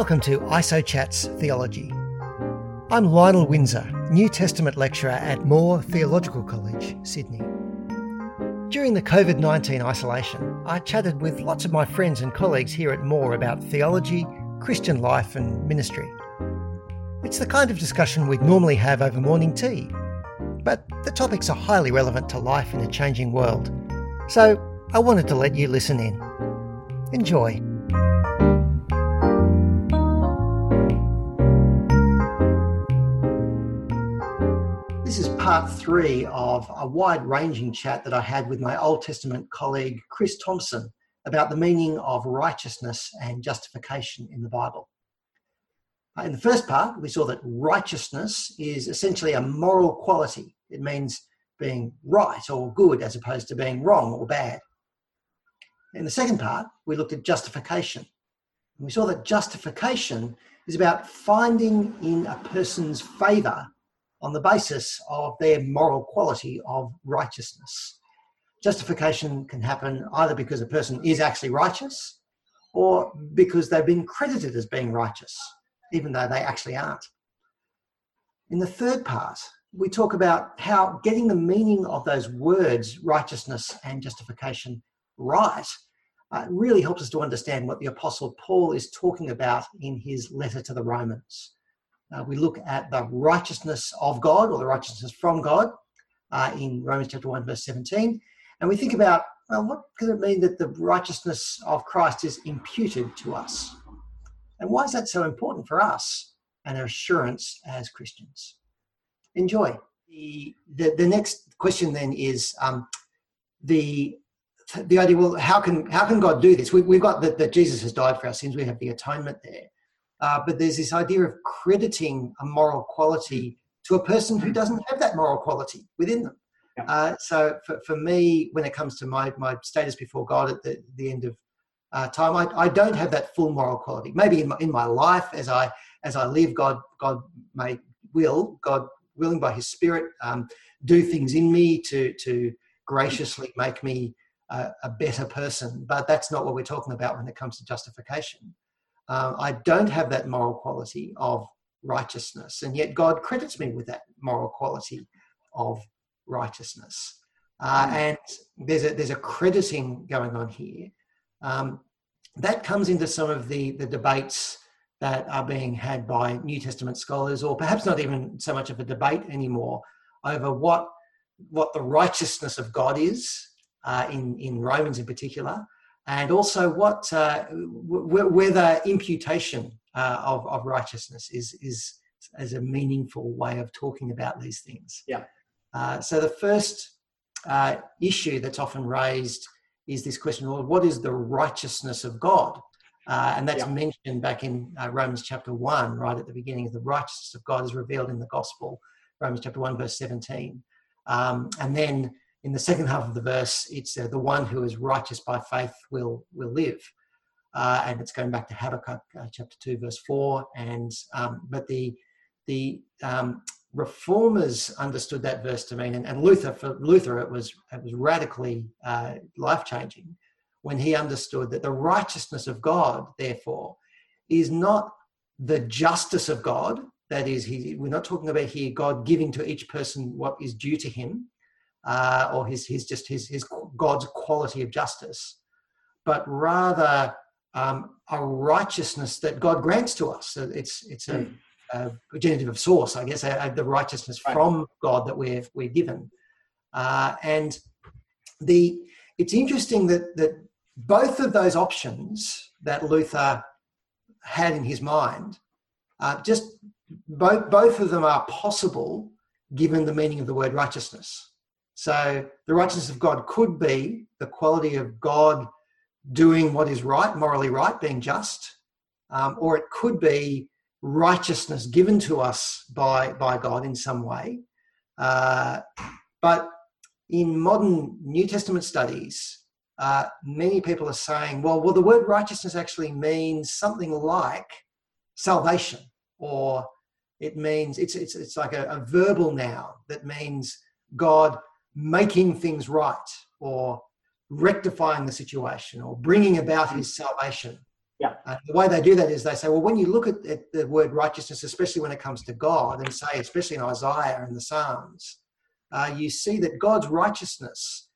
Welcome to ISO Chats Theology. I'm Lionel Windsor, New Testament lecturer at Moore Theological College, Sydney. During the COVID 19 isolation, I chatted with lots of my friends and colleagues here at Moore about theology, Christian life, and ministry. It's the kind of discussion we'd normally have over morning tea, but the topics are highly relevant to life in a changing world, so I wanted to let you listen in. Enjoy. Part three of a wide ranging chat that I had with my Old Testament colleague Chris Thomson about the meaning of righteousness and justification in the Bible. Uh, in the first part, we saw that righteousness is essentially a moral quality. It means being right or good as opposed to being wrong or bad. In the second part, we looked at justification. And we saw that justification is about finding in a person's favour on the basis of their moral quality of righteousness. Justification can happen either because a person is actually righteous or because they've been credited as being righteous, even though they actually aren't. In the third part, we talk about how getting the meaning of those words, righteousness and justification, right, uh, really helps us to understand what the Apostle Paul is talking about in his letter to the Romans. Uh, we look at the righteousness of God or the righteousness from God uh, in Romans chapter 1, verse 17. And we think about, well, what does it mean that the righteousness of Christ is imputed to us? And why is that so important for us and our assurance as Christians? Enjoy. The, the, the next question then is um, the the idea well how can how can god do this we, have got that, that jesus has died for our sins we have the atonement there uh, but there's this idea of crediting a moral quality to a person who doesn't have that moral quality within them. Uh, so for, for me, when it comes to my, my status before God at the, the end of uh, time, I, I don't have that full moral quality. Maybe in my, in my life, as I as I live, God God may will God willing by His Spirit um, do things in me to to graciously make me a, a better person. But that's not what we're talking about when it comes to justification. Um, I don't have that moral quality of righteousness, and yet God credits me with that moral quality of righteousness. Uh, hmm. and there's a there's a crediting going on here. Um, that comes into some of the the debates that are being had by New Testament scholars, or perhaps not even so much of a debate anymore, over what what the righteousness of God is uh, in in Romans in particular, and also what uh, w- whether imputation uh, of, of righteousness is is as a meaningful way of talking about these things. Yeah. Uh, so the first uh, issue that's often raised is this question: Well, what is the righteousness of God? Uh, and that's yeah. mentioned back in uh, Romans chapter one, right at the beginning. of The righteousness of God is revealed in the gospel, Romans chapter one, verse seventeen, um, and then in the second half of the verse, it's uh, the one who is righteous by faith will will live, uh, and it's going back to Habakkuk uh, chapter two, verse four. And um, but the the um, reformers understood that verse to mean, and, and, Luther for Luther it was it was radically uh, life changing when he understood that the righteousness of God, therefore, is not the justice of God. That is, he, we're not talking about here God giving to each person what is due to him uh, or his, his just his, his God's quality of justice, but rather um, a righteousness that God grants to us. So it's it's a, hmm. a, genitive of source, I guess, a, a, the righteousness right. from God that we're we're given. Uh, and the it's interesting that that both of those options that Luther had in his mind, uh, just both both of them are possible given the meaning of the word righteousness. So the righteousness of God could be the quality of God doing what is right, morally right, being just, um, or it could be righteousness given to us by, by God in some way. Uh, but in modern New Testament studies, uh, many people are saying, well, well, the word righteousness actually means something like salvation, or it means it's it's it's like a, a verbal noun that means God making things right or rectifying the situation or bringing about his salvation. Yeah. Uh, the way they do that is they say, well, when you look at, at, the word righteousness, especially when it comes to God, and say, especially in Isaiah and the Psalms, uh, you see that God's righteousness,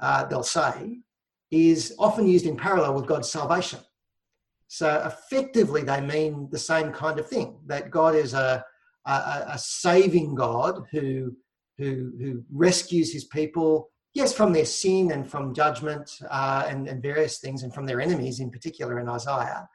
uh, they'll say, is often used in parallel with God's salvation. So effectively, they mean the same kind of thing that God is a, a, a saving God who, who, who rescues his people, yes, from their sin and from judgment uh, and, and various things, and from their enemies in particular in Isaiah.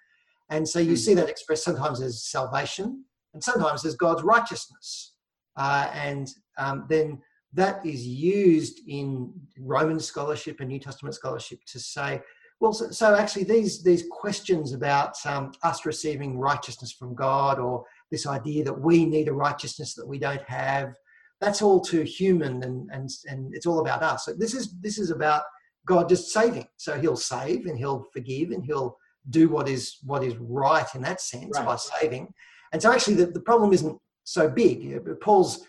And so you hmm. see that expressed sometimes as salvation and sometimes as God's righteousness. Uh, and um, then that is used in Roman scholarship and New Testament scholarship to say, well, so, so actually, these these questions about um, us receiving righteousness from God, or this idea that we need a righteousness that we don't have, that's all too human, and and and it's all about us. So this is this is about God just saving. So He'll save and He'll forgive and He'll do what is what is right in that sense right. by saving. And so actually, the, the problem isn't so big. Paul's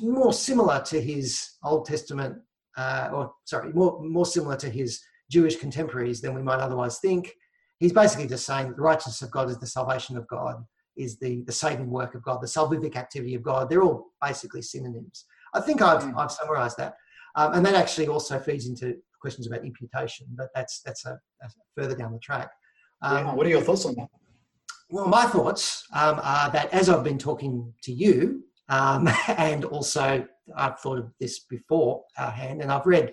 more similar to his Old Testament, uh, or sorry, more more similar to his Jewish contemporaries than we might otherwise think. He's basically just saying that the righteousness of God is the salvation of God, is the, the saving work of God, the salvific activity of God. They're all basically synonyms. I think I've, mm. I've summarized that. Um, and that actually also feeds into questions about imputation, but that's, that's a, a further down the track. Um, yeah, what are your thoughts on that? Well, my thoughts um, are that as I've been talking to you, um, and also I've thought of this before our hand, and I've read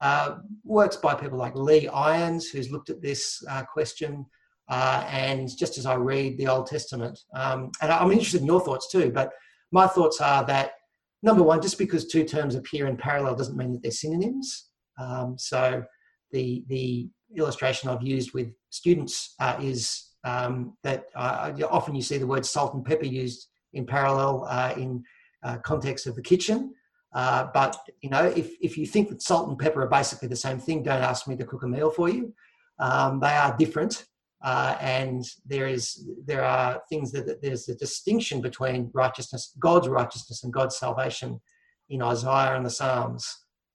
uh, works by people like Lee Irons, who's looked at this uh, question. Uh, and just as I read the Old Testament, um, and I'm interested in your thoughts too, but my thoughts are that number one, just because two terms appear in parallel doesn't mean that they're synonyms. Um, so the the illustration I've used with students uh, is um, that uh, often you see the word salt and pepper used in parallel uh, in context of the kitchen. Uh, but you know, if if you think that salt and pepper are basically the same thing, don't ask me to cook a meal for you. Um, they are different, uh, and there is there are things that, that, there's a distinction between righteousness, God's righteousness, and God's salvation in Isaiah and the Psalms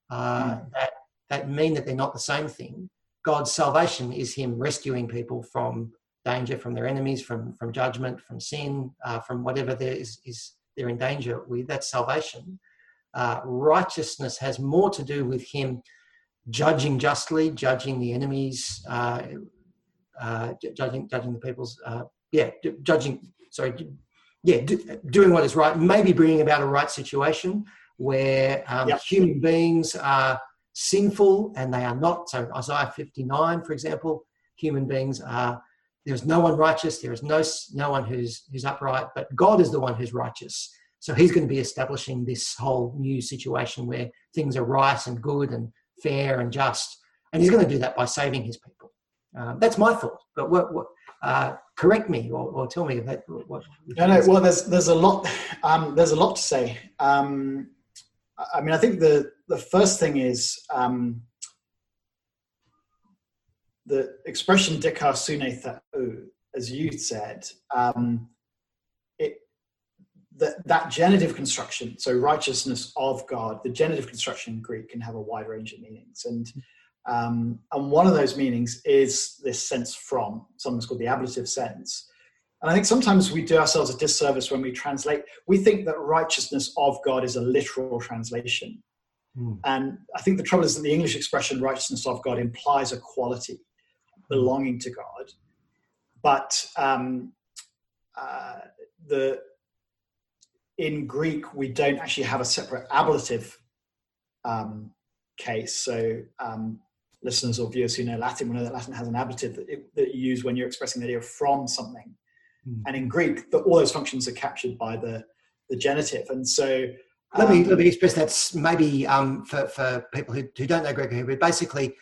uh, mm. that that mean that they're not the same thing. God's salvation is Him rescuing people from danger, from their enemies, from from judgment, from sin, uh, from whatever there is, is they're in danger with. That's salvation uh, righteousness has more to do with him judging justly, judging the enemies, uh, uh, judging judging the people's uh, yeah, judging. Sorry, yeah, doing what is right, maybe bringing about a right situation where um, yep. human beings are sinful and they are not. So Isaiah 59, for example, human beings are. There is no one righteous. There is no no one who's who's upright, but God is the one who's righteous. So he's going to be establishing this whole new situation where things are right and good and fair and just. And he's going to do that by saving his people. Um, that's my thought. But what, what uh, correct me or, or, tell me that. What, no, no. Well, there's there's a lot. Um, there's a lot to say. Um, I mean, I think the the first thing is um, the expression "dikaiosune as you said. Um, that, that genitive construction, so righteousness of God, the genitive construction in Greek can have a wide range of meanings. And, um, and one of those meanings is this sense from, sometimes called the ablative sense. And I think sometimes we do ourselves a disservice when we translate. We think that righteousness of God is a literal translation. Mm. And I think the trouble is that the English expression righteousness of God implies a quality belonging to God. But um, uh, the in Greek, we don't actually have a separate ablative um, case. So um, listeners or viewers who know Latin will know that Latin has an ablative that, it, that you use when you're expressing the idea from something. Mm. And in Greek, the, all those functions are captured by the, the genitive. And so let me um, let me express that maybe um, for, for people who, who don't know Greek or Hebrew. Basically,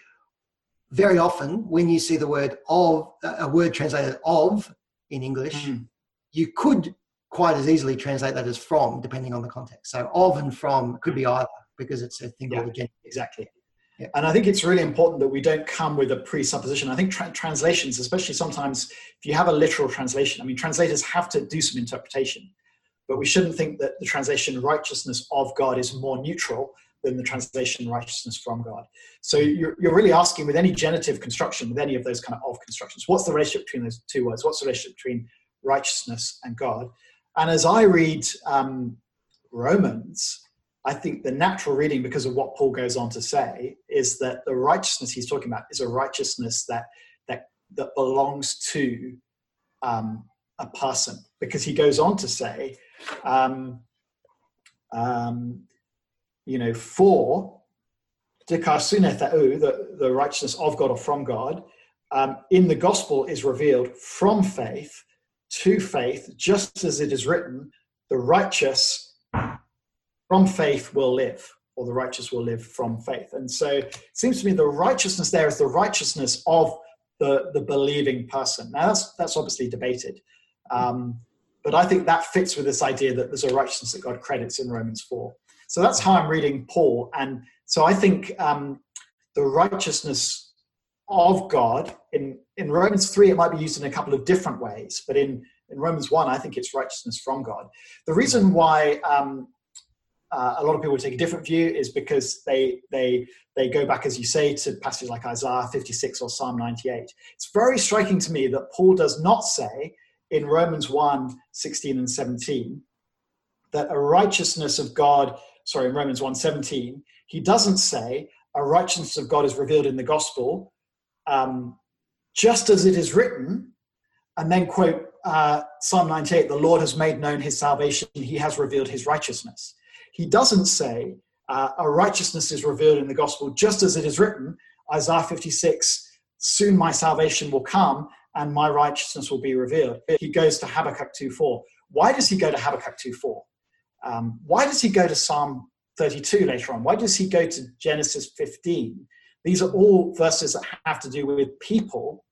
very often when you see the word of a word translated of in English, mm. you could quite as easily translate that as from, depending on the context. So of and from could be either because it's a thing yeah, called a Exactly. Yeah. And I think it's really important that we don't come with a presupposition. I think tra- translations, especially sometimes if you have a literal translation, I mean, translators have to do some interpretation, but we shouldn't think that the translation righteousness of God is more neutral than the translation righteousness from God. So you're, you're really asking with any genitive construction, with any of those kind of of constructions, what's the relationship between those two words? What's the relationship between righteousness and God? And as I read um, Romans, I think the natural reading, because of what Paul goes on to say, is that the righteousness he's talking about is a righteousness that that that belongs to um, a person. Because he goes on to say, um, um, you know, for the, the righteousness of God or from God, um, in the gospel is revealed from faith to faith, just as it is written, the righteous from faith will live, or the righteous will live from faith. And so it seems to me the righteousness there is the righteousness of the, the believing person. Now, that's, that's obviously debated. Um, but I think that fits with this idea that there's a righteousness that God credits in Romans 4. So that's how I'm reading Paul. And so I think um, the righteousness of God in, in Romans 3, it might be used in a couple of different ways, but in, in Romans 1, I think it's righteousness from God. The reason why um, uh, a lot of people take a different view is because they they they go back, as you say, to passages like Isaiah 56 or Psalm 98. It's very striking to me that Paul does not say in Romans 1 16 and 17 that a righteousness of God, sorry, in Romans 1 17, he doesn't say a righteousness of God is revealed in the gospel, um, just as it is written, and then quote uh, Psalm 98 the Lord has made known his salvation, he has revealed his righteousness. He doesn't say uh, a righteousness is revealed in the gospel, just as it is written, Isaiah 56, soon my salvation will come and my righteousness will be revealed. He goes to Habakkuk 2.4. Why does he go to Habakkuk 2.4? Um, why does he go to Psalm 32 later on? Why does he go to Genesis 15? These are all verses that have to do with people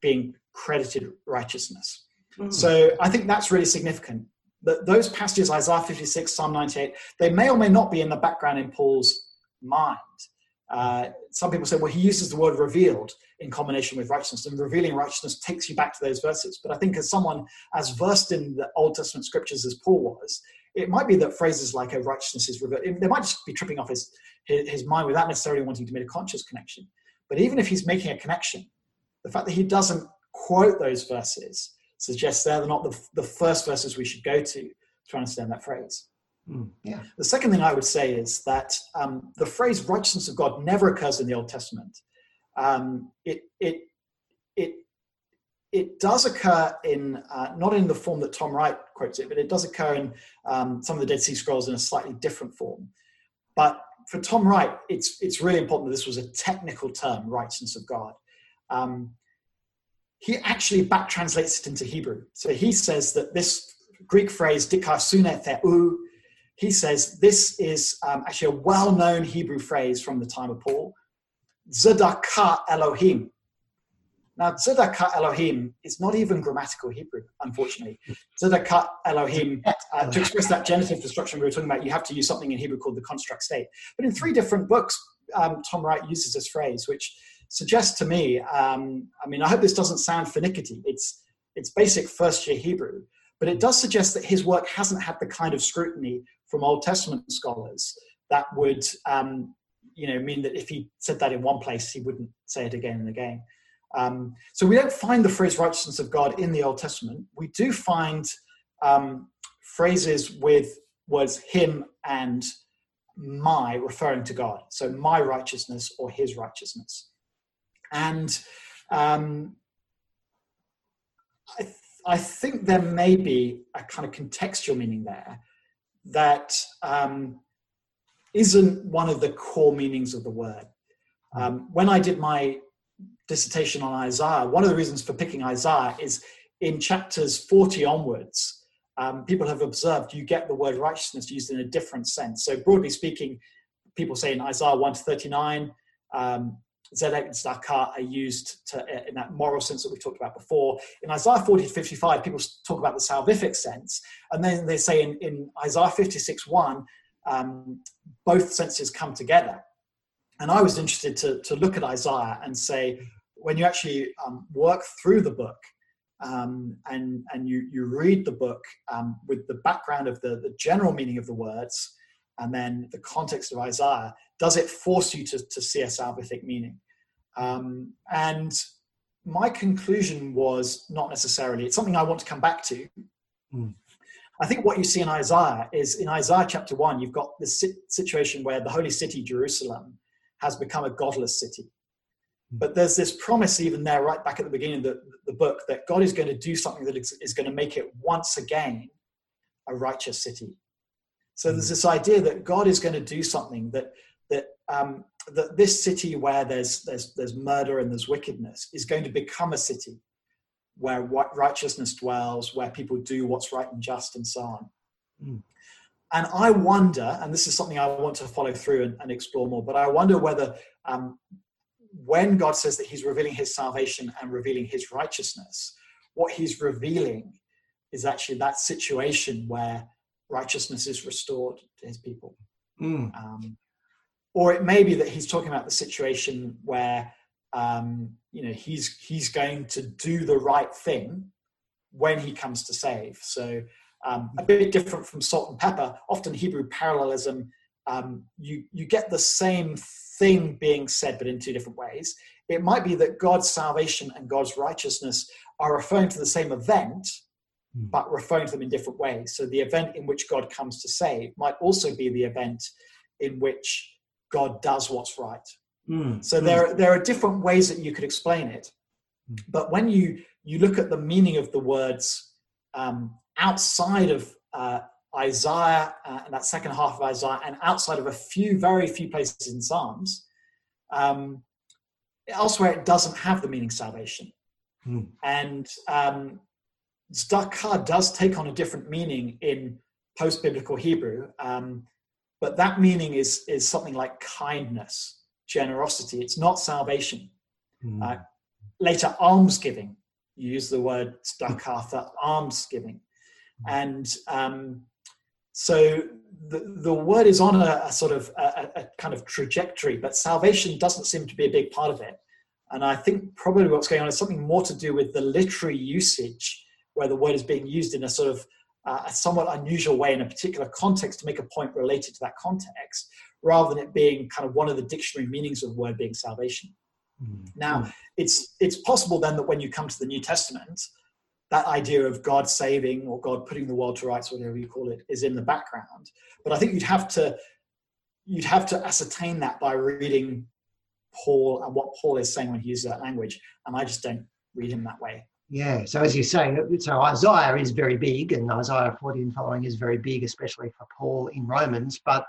being credited righteousness. Mm. So I think that's really significant that those passages, Isaiah 56, Psalm 98, they may or may not be in the background in Paul's mind. Uh, some people say, well, he uses the word revealed in combination with righteousness, and revealing righteousness takes you back to those verses. But I think, as someone as versed in the Old Testament scriptures as Paul was, it might be that phrases like a righteousness is revealed, they might just be tripping off his, his mind without necessarily wanting to make a conscious connection. But even if he's making a connection, the fact that he doesn't quote those verses suggests they're not the, the first verses we should go to to understand that phrase. Mm, yeah. The second thing I would say is that um, the phrase righteousness of God never occurs in the Old Testament. Um, it, it, it, it does occur in, uh, not in the form that Tom Wright quotes it, but it does occur in um, some of the Dead Sea Scrolls in a slightly different form. But for Tom Wright, it's, it's really important that this was a technical term, righteousness of God. Um, he actually back translates it into Hebrew. So he says that this Greek phrase, dikaiosune theou, he says this is um, actually a well known Hebrew phrase from the time of Paul, Zedakah Elohim. Now, Zedakah Elohim is not even grammatical Hebrew, unfortunately. Zedakah Elohim, uh, to express that genitive construction we were talking about, you have to use something in Hebrew called the construct state. But in three different books, um, Tom Wright uses this phrase, which suggests to me, um, I mean, I hope this doesn't sound finicky. It's, it's basic first year Hebrew, but it does suggest that his work hasn't had the kind of scrutiny from Old Testament scholars that would, um, you know, mean that if he said that in one place, he wouldn't say it again and again. Um, so we don't find the phrase righteousness of God in the Old Testament. We do find um, phrases with words him and my referring to God. So my righteousness or his righteousness. And um, I, th- I, think there may be a kind of contextual meaning there that um, not one of the core meanings of the word. Um, when I did my dissertation on Isaiah, one of the reasons for picking Isaiah is in chapters 40 onwards, um, people have observed you get the word righteousness used in a different sense. So, broadly speaking, people say in Isaiah 1 to 39, um, Zedek and are used to, uh, in that moral sense that we talked about before. In Isaiah 40 to 55, people talk about the salvific sense. And then they say in, in Isaiah 56 1, um, both senses come together. And I was interested to, to look at Isaiah and say, when you actually um, work through the book um, and, and you, you read the book um, with the background of the, the general meaning of the words, and then the context of Isaiah, does it force you to, to see a salvific meaning? Um, and my conclusion was not necessarily, it's something I want to come back to. Mm. I think what you see in Isaiah is in Isaiah chapter 1, you've got this situation where the holy city, Jerusalem, has become a godless city. Hmm. But there's this promise, even there, right back at the beginning of the, the book, that God is going to do something that is, is going to make it once again a righteous city. So there's hmm. this idea that God is going to do something that that um, that this city where there's there's there's murder and there's wickedness is going to become a city where righteousness dwells, where people do what's right and just, and so on. Mm. And I wonder, and this is something I want to follow through and, and explore more, but I wonder whether um, when God says that He's revealing His salvation and revealing His righteousness, what He's revealing is actually that situation where righteousness is restored to His people. Mm. Um, or it may be that He's talking about the situation where um, you know he's he's going to do the right thing when he comes to save. So um, a bit different from salt and pepper. Often Hebrew parallelism, um, you you get the same thing being said, but in two different ways. It might be that God's salvation and God's righteousness are referring to the same event, hmm. but referring to them in different ways. So the event in which God comes to save might also be the event in which God does what's right Mm. So there, there are different ways that you could explain it. Mm. But when you, you look at the meaning of the words um, outside of uh, Isaiah uh, and that second half of Isaiah, and outside of a few, very few places in Psalms, um, elsewhere it doesn't have the meaning salvation. Mm. And um, does take on a different meaning in post biblical Hebrew, um, but that meaning is, is something like kindness generosity. It's not salvation. Mm. Uh, later, almsgiving. You use the word stakatha, almsgiving. Mm. And um, so the, the word is on a, a sort of a, a, kind of trajectory, but salvation doesn't seem to be a big part of it. And I think probably what's going on is something more to do with the literary usage, where the word is being used in a sort of uh, a somewhat unusual way in a particular context to make a point related to that context, rather than it being kind of one of the dictionary meanings of the word being salvation. Mm. Now, it's it's possible then that when you come to the New Testament, that idea of God saving or God putting the world to rights, whatever you call it, is in the background. But I think you'd have to you'd have to ascertain that by reading Paul and what Paul is saying when he uses that language. And I just don't read him that way. Yeah. So as you say, so Isaiah is very big, and Isaiah 40 and following is very big, especially for Paul in Romans. But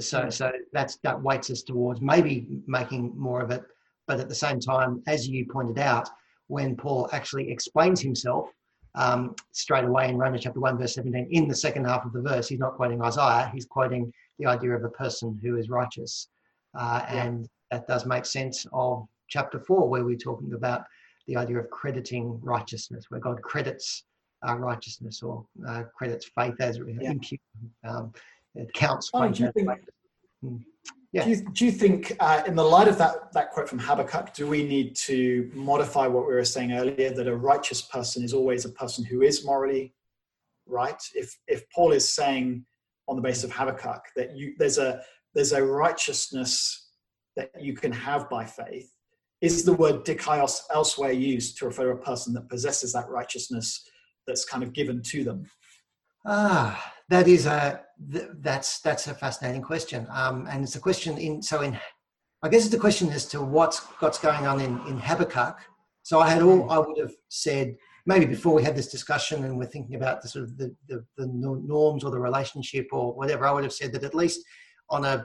so, so that's that weights us towards maybe making more of it. But at the same time, as you pointed out, when Paul actually explains himself um, straight away in Romans chapter 1, verse 17, in the second half of the verse, he's not quoting Isaiah, he's quoting the idea of a person who is righteous. Uh, yeah. And that does make sense of chapter 4, where we're talking about the idea of crediting righteousness, where God credits uh, righteousness or uh, credits faith as yeah. impute. Um, it counts. Oh, do, you think, hmm. yeah. do, you, do you think, uh, in the light of that, that quote from Habakkuk, do we need to modify what we were saying earlier that a righteous person is always a person who is morally right? If, if Paul is saying on the basis of Habakkuk that you, there's, a, there's a righteousness that you can have by faith, is the word dikaios elsewhere used to refer to a person that possesses that righteousness that's kind of given to them? Ah, that is a that's that's a fascinating question, um, and it's a question in so in I guess it's a question as to what's what's going on in in Habakkuk. So I had all I would have said maybe before we had this discussion and we're thinking about the sort of the, the, the norms or the relationship or whatever. I would have said that at least on a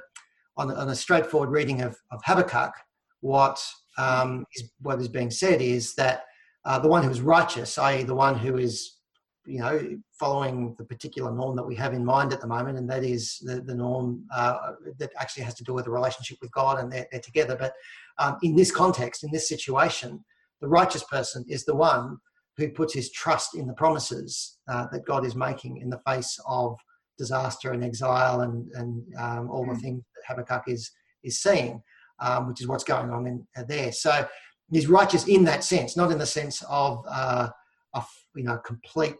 on a, on a straightforward reading of, of Habakkuk, what um, is, what is being said is that uh, the one who is righteous, i.e., the one who is you know, following the particular norm that we have in mind at the moment, and that is the, the norm uh, that actually has to do with the relationship with God, and they're, they're together. But um, in this context, in this situation, the righteous person is the one who puts his trust in the promises uh, that God is making in the face of disaster and exile and, and um, all the mm. things that Habakkuk is, is seeing, um, which is what's going on in, uh, there. So he's righteous in that sense, not in the sense of uh, a you know complete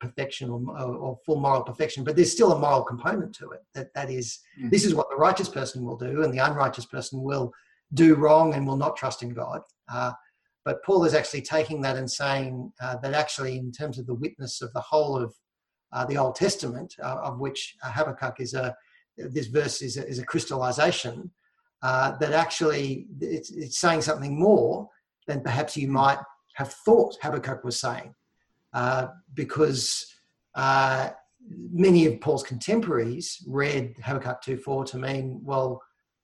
perfection or, or, full moral perfection, but there's still a moral component to it. That that is, mm. this is what the righteous person will do, and the unrighteous person will do wrong and will not trust in God. Uh, but Paul is actually taking that and saying uh, that actually, in terms of the witness of the whole of uh, the Old Testament, uh, of which Habakkuk is a, this verse is a, is a crystallization, uh, that actually it's, it's, saying something more than perhaps you might have thought Habakkuk was saying, uh, because uh, many of Paul's contemporaries read Habakkuk 2.4 to mean, well,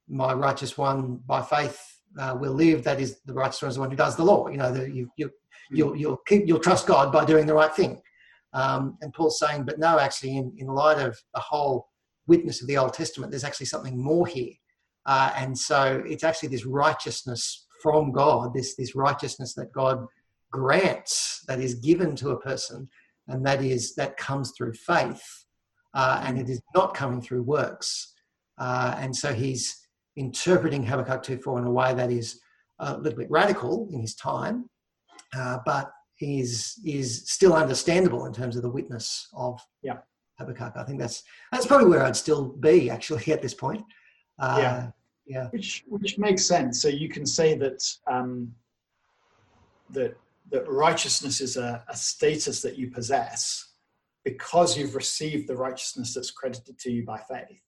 my righteous one by faith uh, will live. That is, the righteous one is the one who does the law. You know, the, you, you, hmm. you'll, you'll, keep, you'll trust God by doing the right thing. Um, and Paul's saying, but no, actually, in, in light of the whole witness of the Old Testament, there's actually something more here. Uh, and so it's actually this righteousness from God, this, this righteousness that God grants, that is given to a person, and that is that comes through faith, uh, and it is not coming through works. Uh, and so he's interpreting Habakkuk 2.4 in a way that is a little bit radical in his time, uh, but is is still understandable in terms of the witness of yeah. Habakkuk. I think that's that's probably where I'd still be actually at this point. Uh, yeah, yeah, which which makes sense. So you can say that um, that that righteousness is a, a status that you possess because you've received the righteousness that's credited to you by faith,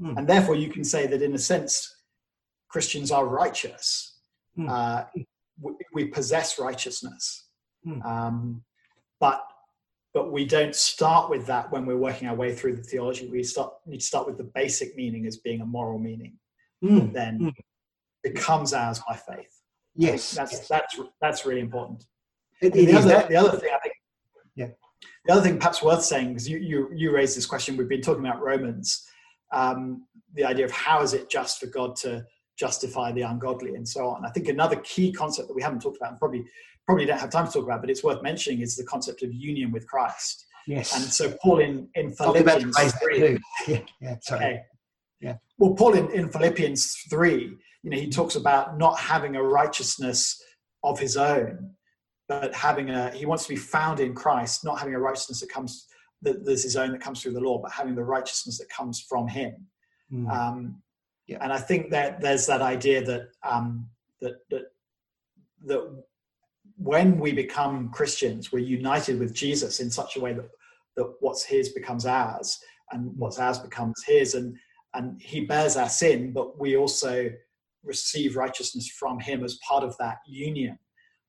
mm. and therefore you can say that in a sense Christians are righteous. Mm. Uh, we, we possess righteousness Hmm. Um, but but we don't start with that when we're working our way through the theology. We start need to start with the basic meaning as being a moral meaning, mm. then mm. becomes ours by faith. Yes, that's yes. that's that's really important. It, it the, other, that, the other thing I think, yeah, the other thing perhaps worth saying because you you you raised this question. We've been talking about Romans, um, the idea of how is it just for God to justify the ungodly and so on. I think another key concept that we haven't talked about and probably probably don't have time to talk about, but it's worth mentioning is the concept of union with Christ. Yes. And so Paul in, in Philippians 3. Yeah, yeah, sorry. Okay. Yeah. Well, Paul in, in Philippians 3, you know, he talks about not having a righteousness of his own, but having a, he wants to be found in Christ, not having a righteousness that comes, that there's his own that comes through the law, but having the righteousness that comes from him. Mm. Um, yeah. And I think that there's that idea that, um, that, that, that when we become Christians, we're united with Jesus in such a way that, that what's his becomes ours and what's ours becomes his. And, and he bears our sin, but we also receive righteousness from him as part of that union.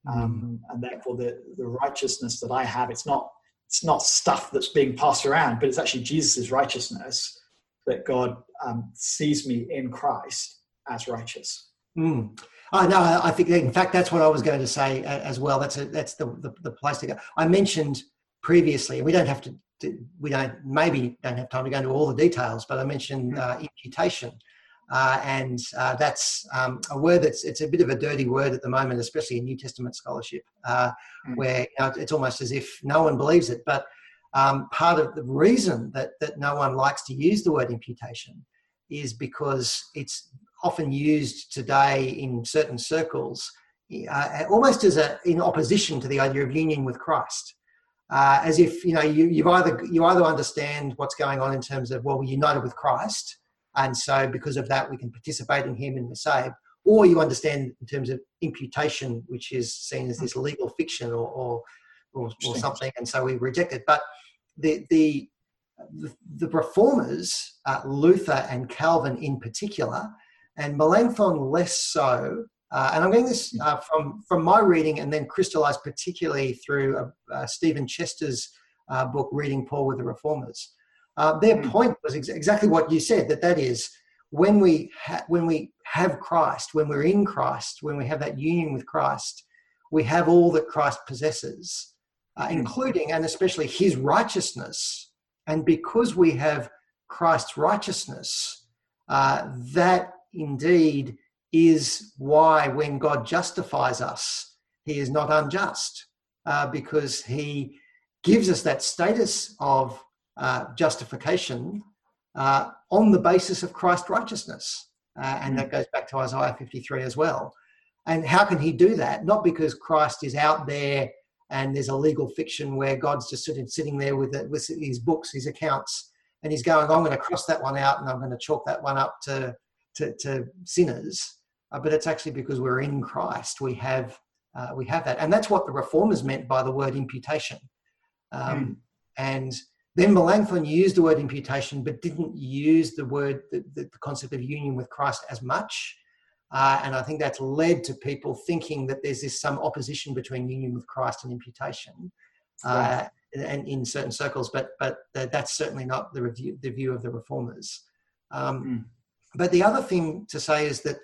Mm. Um, and therefore the, the righteousness that I have, it's not, it's not stuff that's being passed around, but it's actually Jesus' righteousness that God um, sees me in Christ as righteous. Mm. Oh, no, I think in fact that's what I was going to say as well. That's a, that's the, the, the place to go. I mentioned previously, we don't have to, we don't maybe don't have time to go into all the details, but I mentioned uh, imputation, uh, and uh, that's um, a word that's it's a bit of a dirty word at the moment, especially in New Testament scholarship, uh, mm. where you know, it's almost as if no one believes it. But um, part of the reason that that no one likes to use the word imputation is because it's often used today in certain circles, uh, almost as a in opposition to the idea of union with Christ. Uh, as if you know you, you either you either understand what's going on in terms of well we're united with Christ and so because of that we can participate in Him and we're saved, or you understand in terms of imputation, which is seen as this legal fiction or or, or, or something, and so we reject it. But the the the, the reformers, uh, Luther and Calvin in particular, and Melanchthon less so. Uh, and I'm getting this uh, from, from my reading and then crystallized particularly through uh, uh Stephen Chester's uh, book, Reading Paul with the Reformers. Uh, their mm. point was ex- exactly what you said, that that is, when we, ha- when we have Christ, when we're in Christ, when we have that union with Christ, we have all that Christ possesses, mm. including and especially his righteousness. And because we have Christ's righteousness, that indeed is why when God justifies us, he is not unjust uh, because he gives us that status of uh, justification uh, on the basis of Christ's righteousness. Uh, and that goes back to Isaiah 53 as well. And how can he do that? Not because Christ is out there and there's a legal fiction where God's just sitting sitting there with it, with his books, his accounts, and he's going, "I'm going to cross that one out, and I'm going to chalk that one up to to, to sinners." Uh, but it's actually because we're in Christ, we have uh, we have that, and that's what the reformers meant by the word imputation. Um, mm. And then Melanchthon used the word imputation, but didn't use the word the, the, concept of union with Christ as much. Uh, and I think that's led to people thinking that there's this some opposition between union with Christ and imputation, uh, and in certain circles. But but that's certainly not the review the view of the reformers. Um, mm. But the other thing to say is that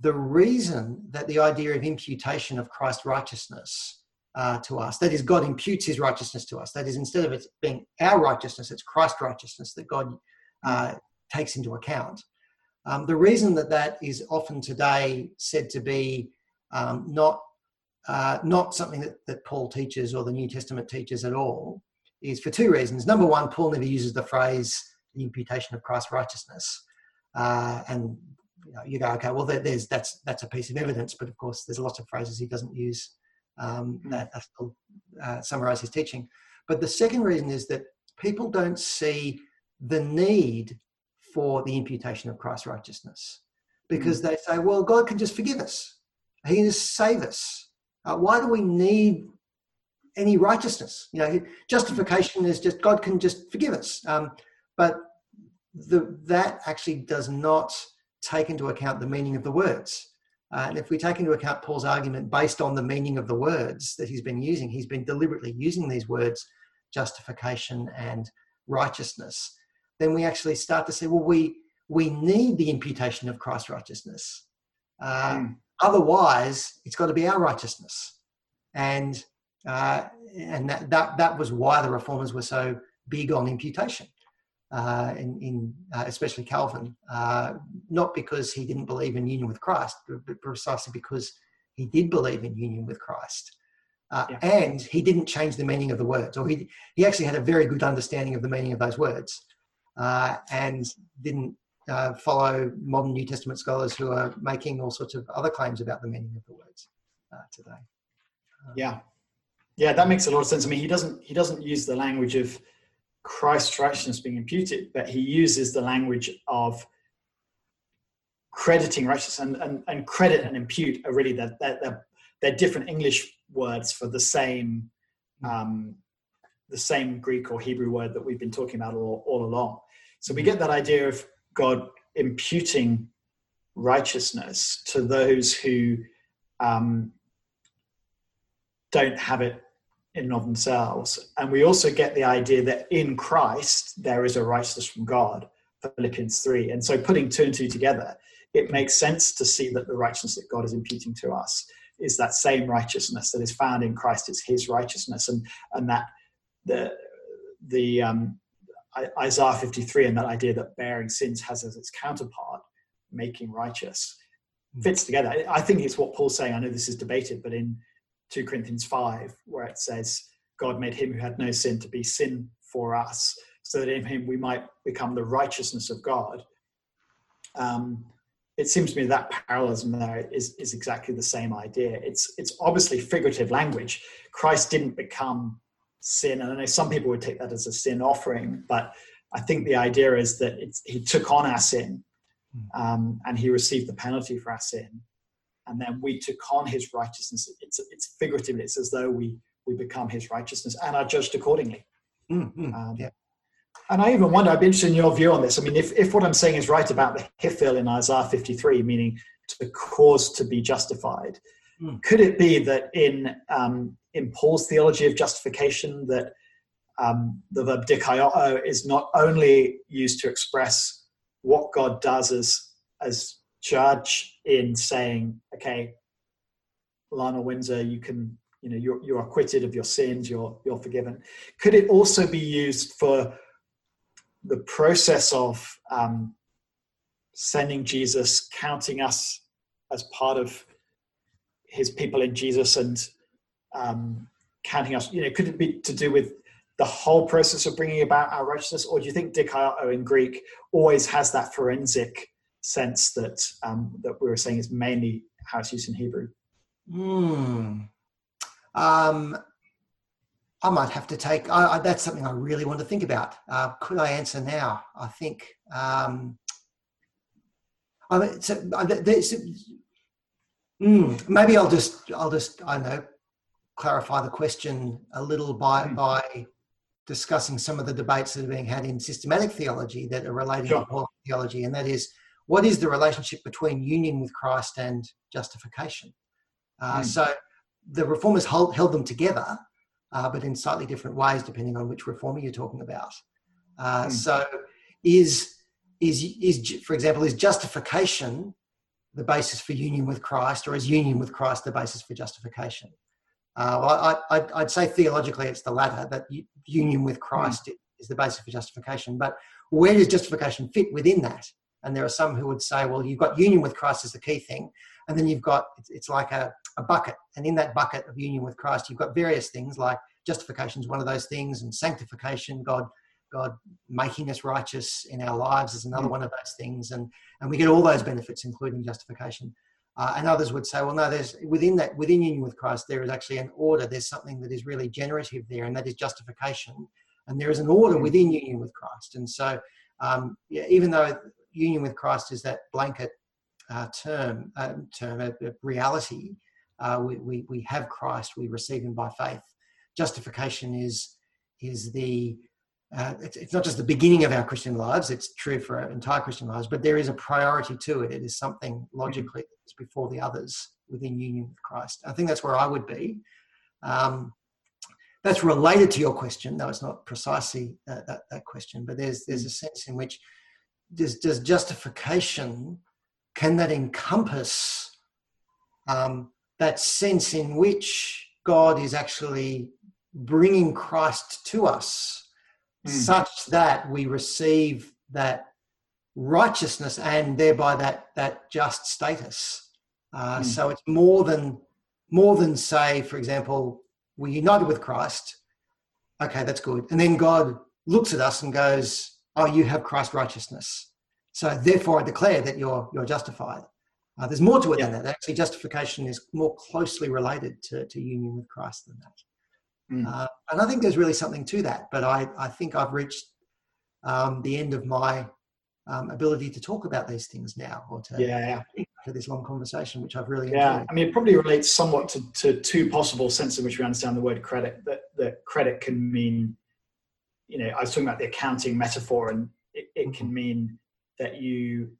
the reason that the idea of imputation of Christ's righteousness uh, to us, that is, God imputes His righteousness to us. That is, instead of it being our righteousness, it's Christ's righteousness that God uh, takes into account. Um, the reason that that is often today said to be um, not uh, not something that, that Paul teaches or the New Testament teaches at all is for two reasons. Number one, Paul never uses the phrase the imputation of Christ's righteousness, uh, and you, know, you, go, okay, well, there's that's that's a piece of evidence, but of course, there's lots of phrases he doesn't use um, hmm. that uh, summarize his teaching. But the second reason is that people don't see the need for the imputation of Christ's righteousness because mm. they say, well, God can just forgive us, He can just save us. Uh, why do we need any righteousness? You know, justification is just God can just forgive us. Um, but the, that actually does not take into account the meaning of the words. Uh, and if we take into account Paul's argument based on the meaning of the words that he's been using, he's been deliberately using these words, justification and righteousness then we actually start to say, well, we we need the imputation of Christ's righteousness. Uh, mm. Otherwise, it's got to be our righteousness, and uh, and that, that that was why the reformers were so big on imputation. Uh, in, in uh, especially Calvin, uh, not because he didn't believe in union with Christ, but precisely because he did believe in union with Christ. Uh, yeah. And he didn't change the meaning of the words, or he, he actually had a very good understanding of the meaning of those words uh, and didn't uh, follow modern New Testament scholars who are making all sorts of other claims about the meaning of the words uh, today. Um, yeah, yeah, that makes a lot of sense. I mean, he doesn't he doesn't use the language of Christ's righteousness being imputed, but he uses the language of crediting righteousness and, and, and credit and impute are really they're, they're, they're, different English words for the same um, the same Greek or Hebrew word that we've been talking about all, all along. So we get that idea of God imputing righteousness to those who um, don't have it in and of themselves. And we also get the idea that in Christ there is a righteousness from God, Philippians 3. And so putting two and two together, it makes sense to see that the righteousness that God is imputing to us is that same righteousness that is found in Christ. It's his righteousness. And, and that the the um, Isaiah 53 and that idea that bearing sins has as its counterpart making righteous hmm. fits together. I think it's what Paul's saying. I know this is debated, but in 2 Corinthians 5, where it says, God made him who had no sin to be sin for us, so that in him we might become the righteousness of God. Um, it seems to me that parallelism there is, is exactly the same idea. It's, it's obviously figurative language. Christ didn't become sin. And I know some people would take that as a sin offering, but I think the idea is that he took on our sin hmm. um, and he received the penalty for our sin. And then we took on his righteousness. It's, it's figurative. It's as though we, we become his righteousness and are judged accordingly. Mm-hmm. Um, yeah. And I even wonder, I'd be interested in your view on this. I mean, if, if what I'm saying is right about the hifil in Isaiah 53, meaning to cause to be justified, mm. could it be that in um, in Paul's theology of justification that um, the verb dikaio is not only used to express what God does as, as judge in saying, okay, Lionel Windsor, you can, you know, you're, you're acquitted of your sins, you're, you're forgiven. Could it also be used for the process of um, sending Jesus, counting us as part of his people in Jesus and um, counting us? You know, could it be to do with the whole process of bringing about our righteousness, or do you think dikaio in Greek always has that forensic sense that um, that we were saying is mainly how it's used in Hebrew? Hmm. Um, I might have to take. I, I, that's something I really want to think about. Uh, could I answer now? I think. Um, I mean, so, mm, maybe I'll just. I'll just. I know. Clarify the question a little by mm. by discussing some of the debates that are being had in systematic theology that are relating sure. to theology, and that is, what is the relationship between union with Christ and justification? Uh, mm. So the reformers hold, held them together uh, but in slightly different ways depending on which reformer you're talking about. Uh, mm. So, is is is for example, is justification the basis for union with Christ, or is union with Christ the basis for justification? Uh, well, I, would say theologically it's the latter, that union with hmm. Christ mm. is the basis for justification. But where does justification fit within that? And there are some who would say, well, you've got union with Christ as the key thing, and then you've got it's like a a bucket. And in that bucket of union with Christ, you've got various things like justification is one of those things, and sanctification, God, God making us righteous in our lives is another mm. one of those things. And, and we get all those benefits, including justification. Uh, and others would say, well, no, there's within that, within union with Christ, there is actually an order. There's something that is really generative there, and that is justification. And there is an order mm. within union with Christ. And so, um, yeah, even though union with Christ is that blanket uh, term, uh, term a, a reality, uh, we, we, we have Christ, we receive him by faith. Justification is, is the, uh, it's, it's, not just the beginning of our Christian lives, it's true for our entire Christian lives, but there is a priority to it. It is something logically that's before the others within union with Christ. I think that's where I would be. Um, that's related to your question, though it's not precisely that, that, that question, but there's, there's a sense in which does, does justification, can that encompass um, that sense in which God is actually bringing Christ to us mm. such that we receive that righteousness and thereby that that just status. Uh, mm. So it's more than more than say, for example, we're united with Christ. Okay, that's good. And then God looks at us and goes, "Oh, you have Christ righteousness. So therefore, I declare that you're you're justified." Uh, there's more to it yeah. than that. Actually, justification is more closely related to, to union with Christ than that. Mm. Uh, and I think there's really something to that. But I, I think I've reached um, the end of my um, ability to talk about these things now or to, yeah. to this long conversation, which I've really yeah. Enjoyed. I mean, it probably relates somewhat to, to two possible senses in which we understand the word credit. That, that credit can mean, you know, I was talking about the accounting metaphor, and it, it can mm-hmm. mean that you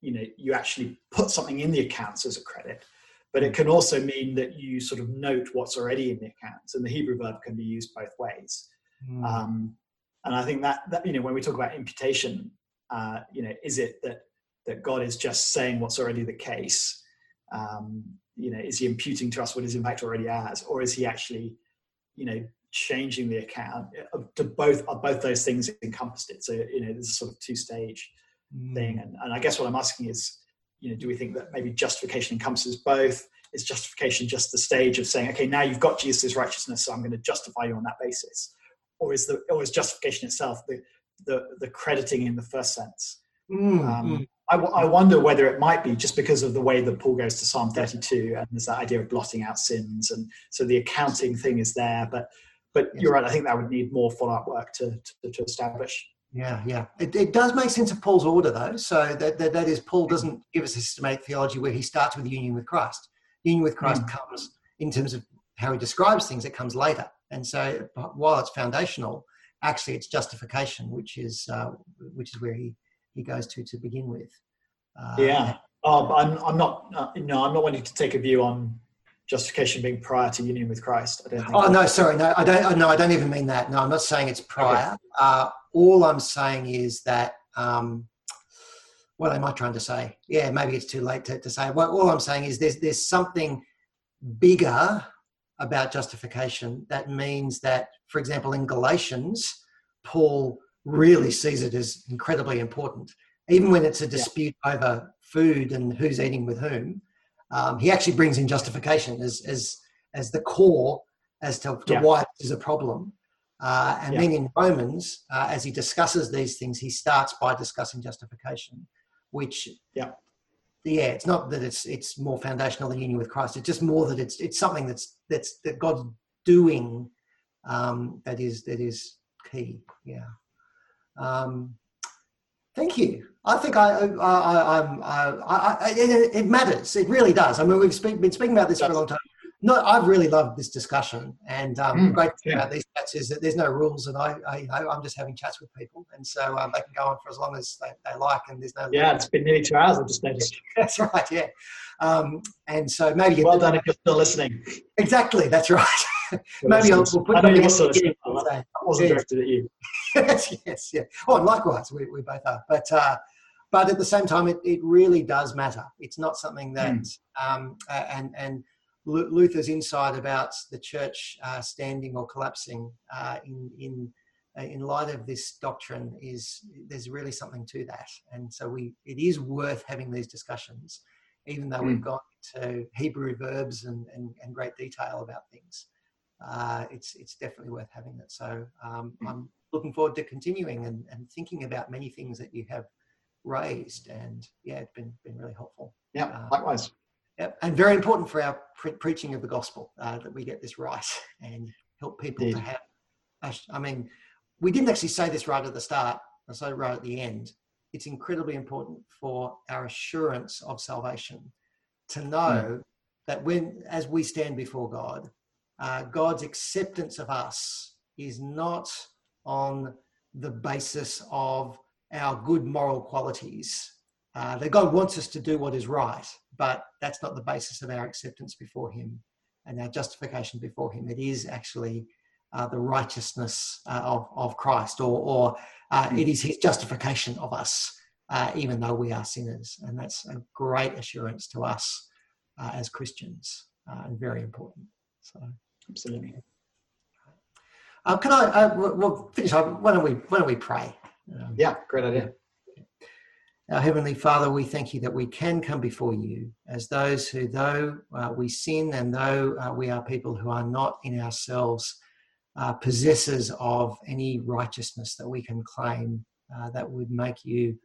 you know you actually put something in the accounts as a credit but it can also mean that you sort of note what's already in the accounts and the hebrew verb can be used both ways mm. um, and i think that, that you know when we talk about imputation uh, you know is it that that god is just saying what's already the case um, you know is he imputing to us what is in fact already ours, or is he actually you know changing the account uh, to both are both those things encompassed it so you know there's a sort of two stage thing. And, and I guess what I'm asking is, you know, do we think that maybe justification encompasses both? Is justification just the stage of saying, okay, now you've got Jesus' righteousness, so I'm going to justify you on that basis? Or is the or is justification itself the the, the crediting in the first sense? Mm, um, mm. I, I wonder whether it might be just because of the way that Paul goes to Psalm 32 and there's that idea of blotting out sins. And so the accounting thing is there, but but you're right. I think that would need more follow-up work to, to, to establish. Yeah, yeah. It, it does make sense of Paul's order, though. So that, that, that is, Paul doesn't give us a systematic theology where he starts with union with Christ. Union with Christ mm. comes in terms of how he describes things, it comes later. And so while it's foundational, actually it's justification, which is uh, which is where he, he goes to to begin with. Uh, yeah. Oh, I'm, I'm not, uh, no, I'm not wanting to take a view on justification being prior to union with Christ. I don't oh no, sorry, no, I don't. No, I don't even mean that. No, I'm not saying it's prior. Okay. Uh, all I'm saying is that. Um, what am I trying to say? Yeah, maybe it's too late to, to say. Well, all I'm saying is there's there's something bigger about justification that means that, for example, in Galatians, Paul really sees it as incredibly important, even when it's a dispute yeah. over food and who's eating with whom um, he actually brings in justification as as as the core as to, to yeah. why this is a problem. Uh, and yeah. then in Romans, uh, as he discusses these things, he starts by discussing justification, which yeah, yeah, it's not that it's it's more foundational than union with Christ. It's just more that it's it's something that's that's that God's doing um, that is that is key. Yeah. Um, thank you. I think I, I, I, I'm, I, I, it, it, matters. It really does. I mean, we've speak, been speaking about this for a long time. No, I've really loved this discussion, and um, mm, great thing yeah. about these chats is that there's no rules, and I, I, you know, I'm just having chats with people, and so um, they can go on for as long as they, they like, and there's no. Yeah, it's been nearly two hours. I've just noticed. that's right. Yeah, um, and so maybe you're well done if you're still listening. Exactly, that's right. maybe I'll, we'll put. I know you also listening. Wasn't directed at you. yes, yes, yeah. Oh, likewise, we, we both are, but. Uh, but at the same time, it, it really does matter. It's not something that, mm. um, and and Luther's insight about the church uh, standing or collapsing uh, in in uh, in light of this doctrine is there's really something to that, and so we it is worth having these discussions, even though mm. we've gone to Hebrew verbs and, and, and great detail about things. Uh, it's it's definitely worth having it. So um, mm. I'm looking forward to continuing and, and thinking about many things that you have raised. And yeah, it's been been really helpful. Yeah, uh, likewise. Yep. And very important for our pre- preaching of the gospel uh, that we get this right and help people to have. I mean, we didn't actually say this right at the start, I say right at the end. It's incredibly important for our assurance of salvation to know that when, as we stand before God, uh, God's acceptance of us is not on the basis of our good moral qualities. Uh, that God wants us to do what is right, but that's not the basis of our acceptance before Him and our justification before Him. It is actually uh, the righteousness uh, of, of Christ, or, or uh, it is His justification of us, uh, even though we are sinners. And that's a great assurance to us uh, as Christians and very important. So, absolutely. can I? we'll finish. Why don't we? Why don't we pray? Um, yeah, great idea. Our Heavenly Father, we thank you that we can come before you as those who, though uh, we sin and though uh, we are people who are not in ourselves uh, possessors of any righteousness that we can claim uh, that would make you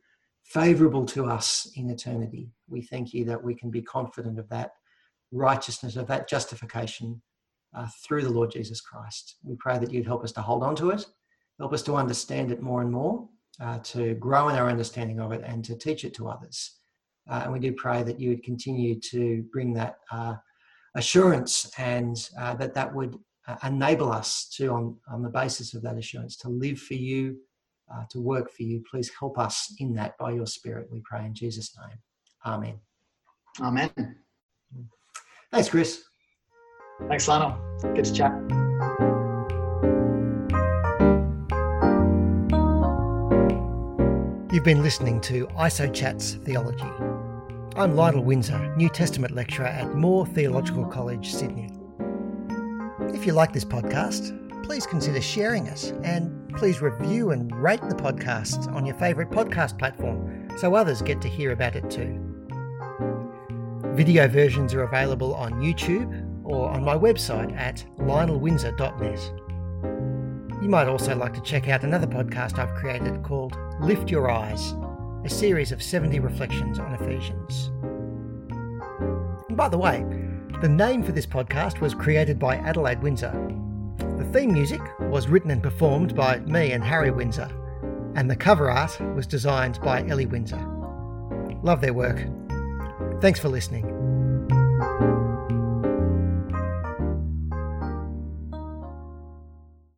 favorable to us in eternity. We thank you that we can be confident of that righteousness, of that justification uh, through the Lord Jesus Christ. We pray that you'd help us to hold on to it help us to understand it more and more, uh, to grow in our understanding of it, and to teach it to others. Uh, and we do pray that you would continue to bring that uh, assurance and uh, that that would uh, enable us to, on, on the basis of that assurance, to live for you, uh, to work for you. Please help us in that by your Spirit, we pray in Jesus' name. Amen. Amen. Thanks, Chris. Thanks, Lionel. Good to chat. You've been listening to ISO Chats Theology. I'm Lionel Windsor, New Testament lecturer at Moore Theological College, Sydney. If you like this podcast, please consider sharing us and please review and rate the podcast on your favourite podcast platform so others get to hear about it too. Video versions are available on YouTube or on my website at lionelwindsor.net. You might also like to check out another podcast I've created called Lift Your Eyes, a series of 70 reflections on Ephesians. And by the way, the name for this podcast was created by Adelaide Windsor. The theme music was written and performed by me and Harry Windsor, and the cover art was designed by Ellie Windsor. Love their work. Thanks for listening.